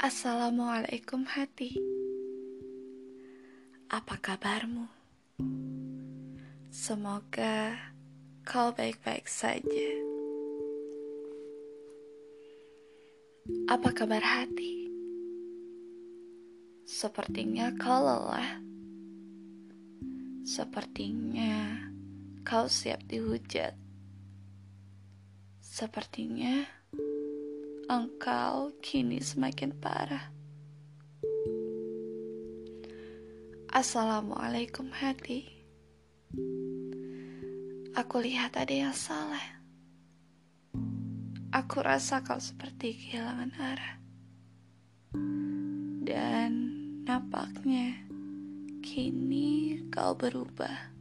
Assalamualaikum hati Apa kabarmu? Semoga kau baik-baik saja Apa kabar hati? Sepertinya kau lelah Sepertinya kau siap dihujat Sepertinya engkau kini semakin parah. Assalamualaikum hati. Aku lihat ada yang salah. Aku rasa kau seperti kehilangan arah. Dan nampaknya kini kau berubah.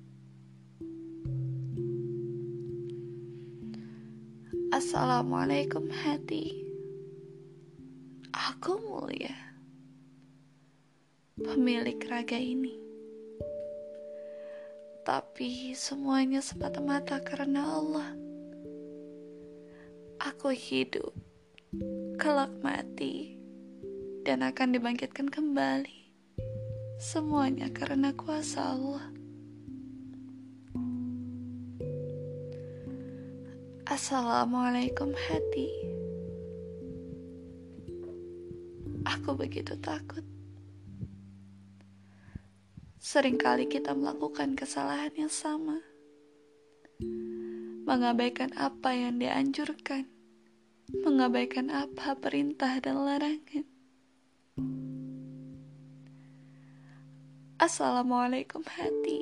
Assalamualaikum hati. Aku mulia, pemilik raga ini. Tapi semuanya semata-mata karena Allah. Aku hidup, kelak mati, dan akan dibangkitkan kembali. Semuanya karena kuasa Allah. Assalamualaikum hati. Aku begitu takut. Seringkali kita melakukan kesalahan yang sama. Mengabaikan apa yang dianjurkan. Mengabaikan apa perintah dan larangan. Assalamualaikum hati.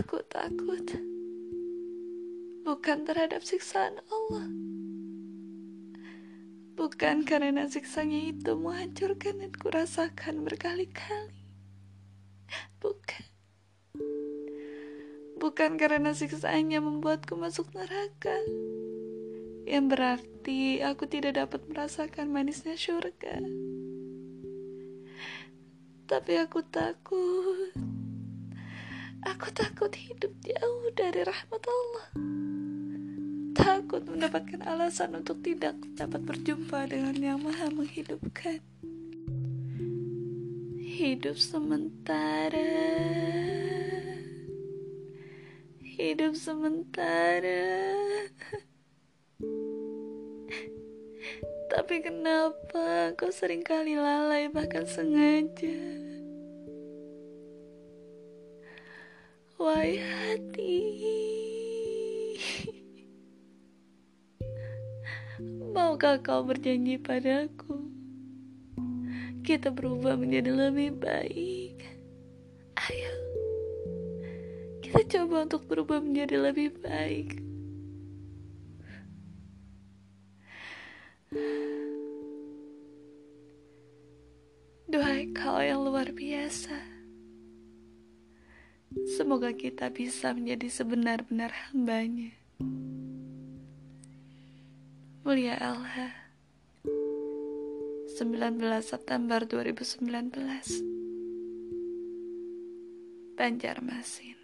Aku takut. Bukan terhadap siksaan Allah Bukan karena siksanya itu menghancurkan dan kurasakan berkali-kali. Bukan. Bukan karena siksanya membuatku masuk neraka. Yang berarti aku tidak dapat merasakan manisnya surga. Tapi aku takut. Aku takut hidup jauh dari rahmat Allah takut mendapatkan alasan untuk tidak dapat berjumpa dengan yang maha menghidupkan. Hidup sementara, hidup sementara. Tapi kenapa kau sering kali lalai bahkan sengaja? Wahai hati. Maukah kau berjanji padaku? Kita berubah menjadi lebih baik. Ayo, kita coba untuk berubah menjadi lebih baik. Duhai kau yang luar biasa. Semoga kita bisa menjadi sebenar-benar hambanya. Mulia LH 19 September 2019 Banjarmasin